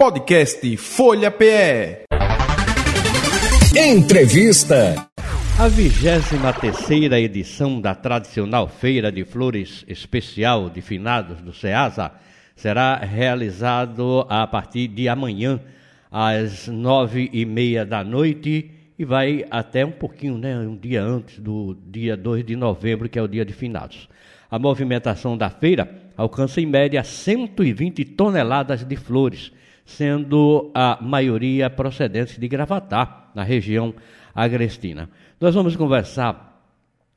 Podcast Folha PE. Entrevista. A 23 edição da tradicional Feira de Flores Especial de Finados do SEASA será realizado a partir de amanhã, às nove e meia da noite, e vai até um pouquinho, né, um dia antes do dia 2 de novembro, que é o dia de finados. A movimentação da feira alcança em média 120 toneladas de flores, sendo a maioria procedentes de Gravatá, na região agrestina. Nós vamos conversar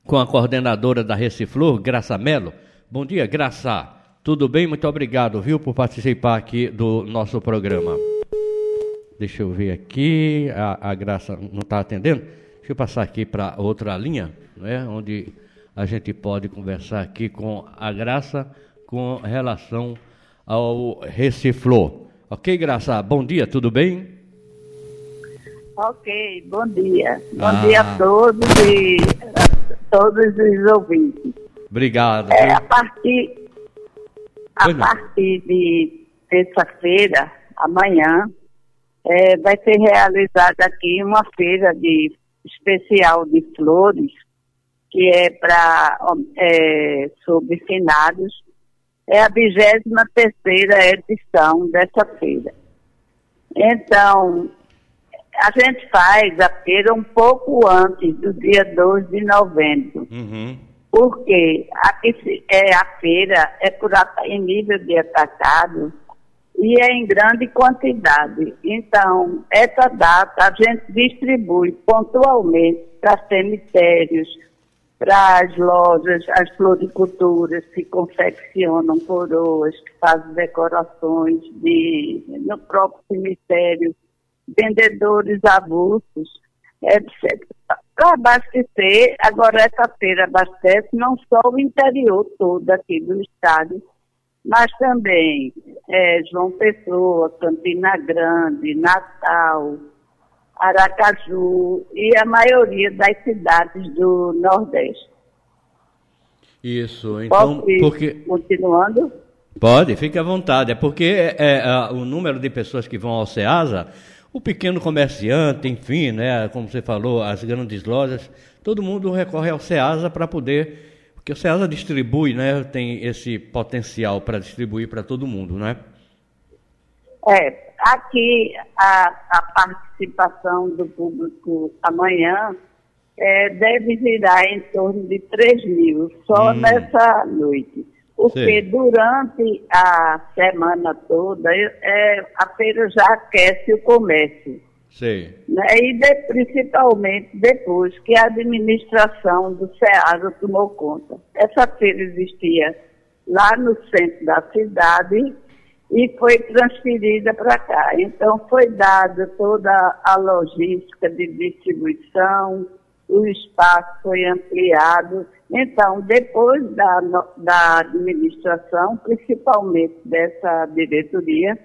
com a coordenadora da Reciflor, Graça Melo. Bom dia, Graça. Tudo bem? Muito obrigado, viu, por participar aqui do nosso programa. Deixa eu ver aqui, a, a Graça não está atendendo. Deixa eu passar aqui para outra linha, né, onde a gente pode conversar aqui com a Graça com relação ao Reciflor. Ok, Graça? Bom dia, tudo bem? Ok, bom dia. Bom ah. dia a todos e a todos os ouvintes. Obrigado. É, a partir, a partir de terça-feira, amanhã, é, vai ser realizada aqui uma feira de especial de flores, que é para é, sobre finados é a 23 terceira edição dessa feira. Então, a gente faz a feira um pouco antes do dia 2 de novembro. Uhum. Porque a, é, a feira é por, em nível de atacado e é em grande quantidade. Então, essa data a gente distribui pontualmente para cemitérios, para as lojas, as floriculturas que confeccionam coroas, que fazem decorações de, no próprio cemitério, vendedores avulsos, etc. Para abastecer, agora essa feira abastece não só o interior todo aqui do estado, mas também é, João Pessoa, Campina Grande, Natal, Aracaju e a maioria das cidades do Nordeste. Isso, então. Posso porque... Continuando? Pode, fique à vontade. É porque é, é, o número de pessoas que vão ao SEASA, o pequeno comerciante, enfim, né, como você falou, as grandes lojas, todo mundo recorre ao SEASA para poder. Porque o SEASA distribui, né, tem esse potencial para distribuir para todo mundo, né? É, Aqui, a, a participação do público amanhã é, deve girar em torno de 3 mil, só hum. nessa noite. Porque Sim. durante a semana toda, é, a feira já aquece o comércio. Sim. Né? E de, principalmente depois que a administração do SEASA tomou conta. Essa feira existia lá no centro da cidade e foi transferida para cá. Então, foi dada toda a logística de distribuição, o espaço foi ampliado. Então, depois da, da administração, principalmente dessa diretoria,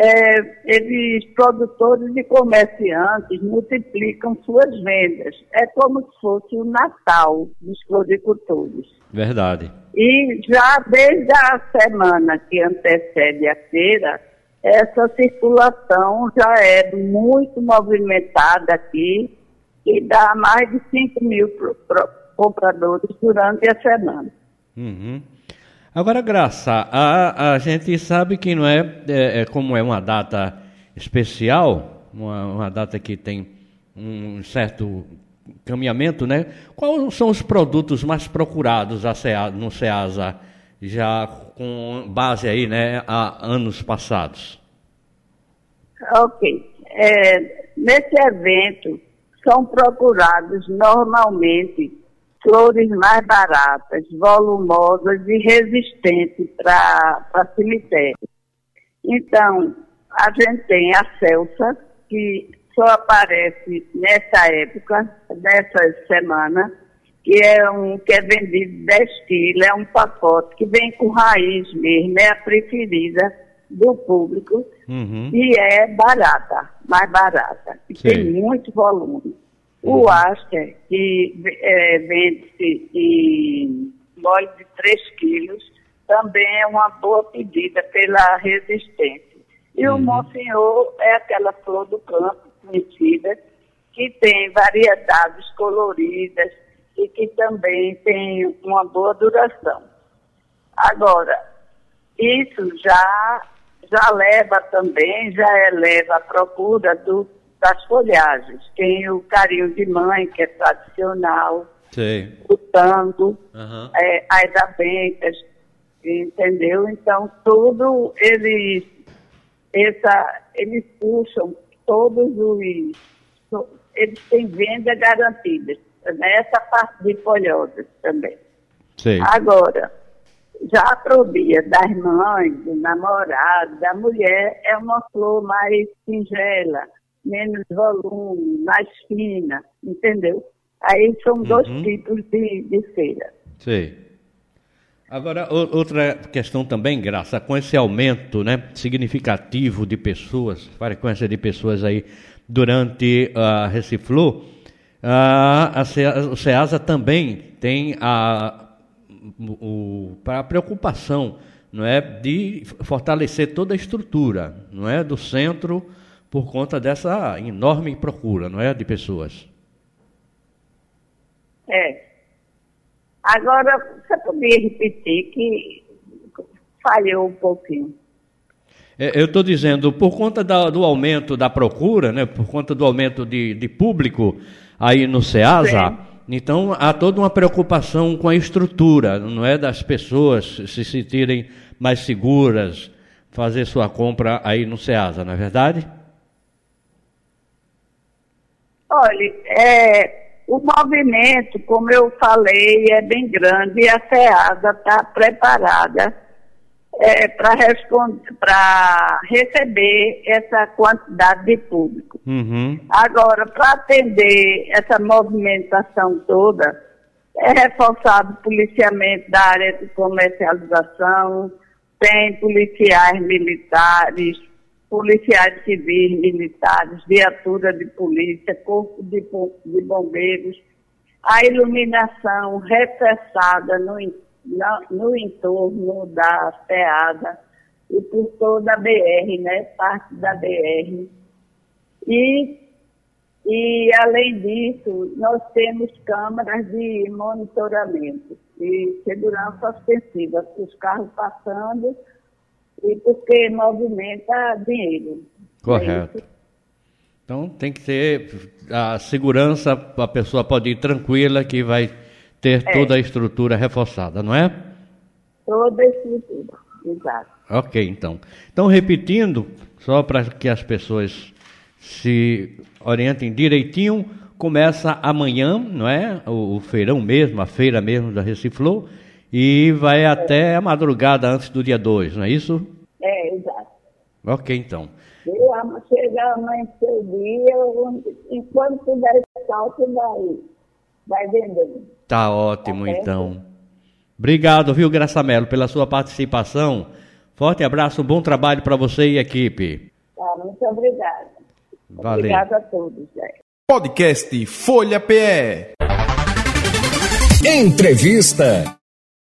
é, eles, produtores e comerciantes, multiplicam suas vendas. É como se fosse o Natal dos floricultores. Verdade. E já desde a semana que antecede a feira, essa circulação já é muito movimentada aqui e dá mais de 5 mil compradores durante a semana. Uhum. Agora, Graça, a, a gente sabe que não é, é, é como é uma data especial, uma, uma, data que tem um certo caminhamento, né? Quais são os produtos mais procurados no SEASA, já com base aí, né, a anos passados? Ok. É, nesse evento, são procurados normalmente flores mais baratas, volumosas e resistentes para cemitério. Então, a gente tem a Celsa, que só aparece nessa época, nessa semana, que é um que é vendido 10 quilos, é um pacote que vem com raiz mesmo, é a preferida do público uhum. e é barata, mais barata, e Sim. tem muito volume. O uhum. Aster, que é, vende-se em óleo de 3 quilos, também é uma boa pedida pela resistência. E uhum. o Monsenhor é aquela flor do campo conhecida, que tem variedades coloridas e que também tem uma boa duração. Agora, isso já, já leva também, já eleva a procura do, das folhagens. Tem o carinho de mãe, que é tradicional, Sim. o tango, uhum. é, as aventas, entendeu? Então, tudo eles, essa, eles puxam todos os. Eles têm venda garantida, nessa parte de folhosas também. Sim. Agora, já a probia das mães, do namorado, da mulher, é uma flor mais singela, menos volume, mais fina, entendeu? Aí são uhum. dois tipos de, de feira. Sim. Agora, outra questão também, Graça, com esse aumento né, significativo de pessoas, frequência de pessoas aí durante a uh, Reciflu, uh, a, o SEASA também tem a, o, a preocupação não é, de fortalecer toda a estrutura não é, do centro por conta dessa enorme procura não é, de pessoas. É, Agora, você poderia repetir que falhou um pouquinho. É, eu estou dizendo, por conta da, do aumento da procura, né, por conta do aumento de, de público aí no SEASA, Sim. então há toda uma preocupação com a estrutura, não é das pessoas se sentirem mais seguras, fazer sua compra aí no SEASA, não é verdade? Olha, é, o movimento, como eu falei, é bem grande e a FEASA está preparada é, para receber essa quantidade de público. Uhum. Agora, para atender essa movimentação toda, é reforçado o policiamento da área de comercialização, tem policiais militares, policiais civis, militares, viatura de polícia, corpo de, de bombeiros, a iluminação reforçada no, no entorno da peada e por toda a BR, né, parte da BR. E, e, além disso, nós temos câmaras de monitoramento e segurança ostensiva, os carros passando e porque movimenta dinheiro. Correto. É então tem que ter a segurança, a pessoa pode ir tranquila que vai ter é. toda a estrutura reforçada, não é? Toda a estrutura, exato. Ok, então. Então, repetindo, só para que as pessoas se orientem direitinho, começa amanhã, não é? O, o feirão mesmo, a feira mesmo da Reciflou, e vai até a madrugada antes do dia 2, não é isso? É, exato. Ok, então. Eu chegar amanhecer o dia, enquanto tiver salto, vai, vai vendendo. Tá ótimo, tá então. Obrigado, viu, Graça Mello, pela sua participação. Forte abraço, bom trabalho para você e a equipe. Tá, muito obrigada. Valeu. Obrigado a todos. Podcast Folha PE. Entrevista.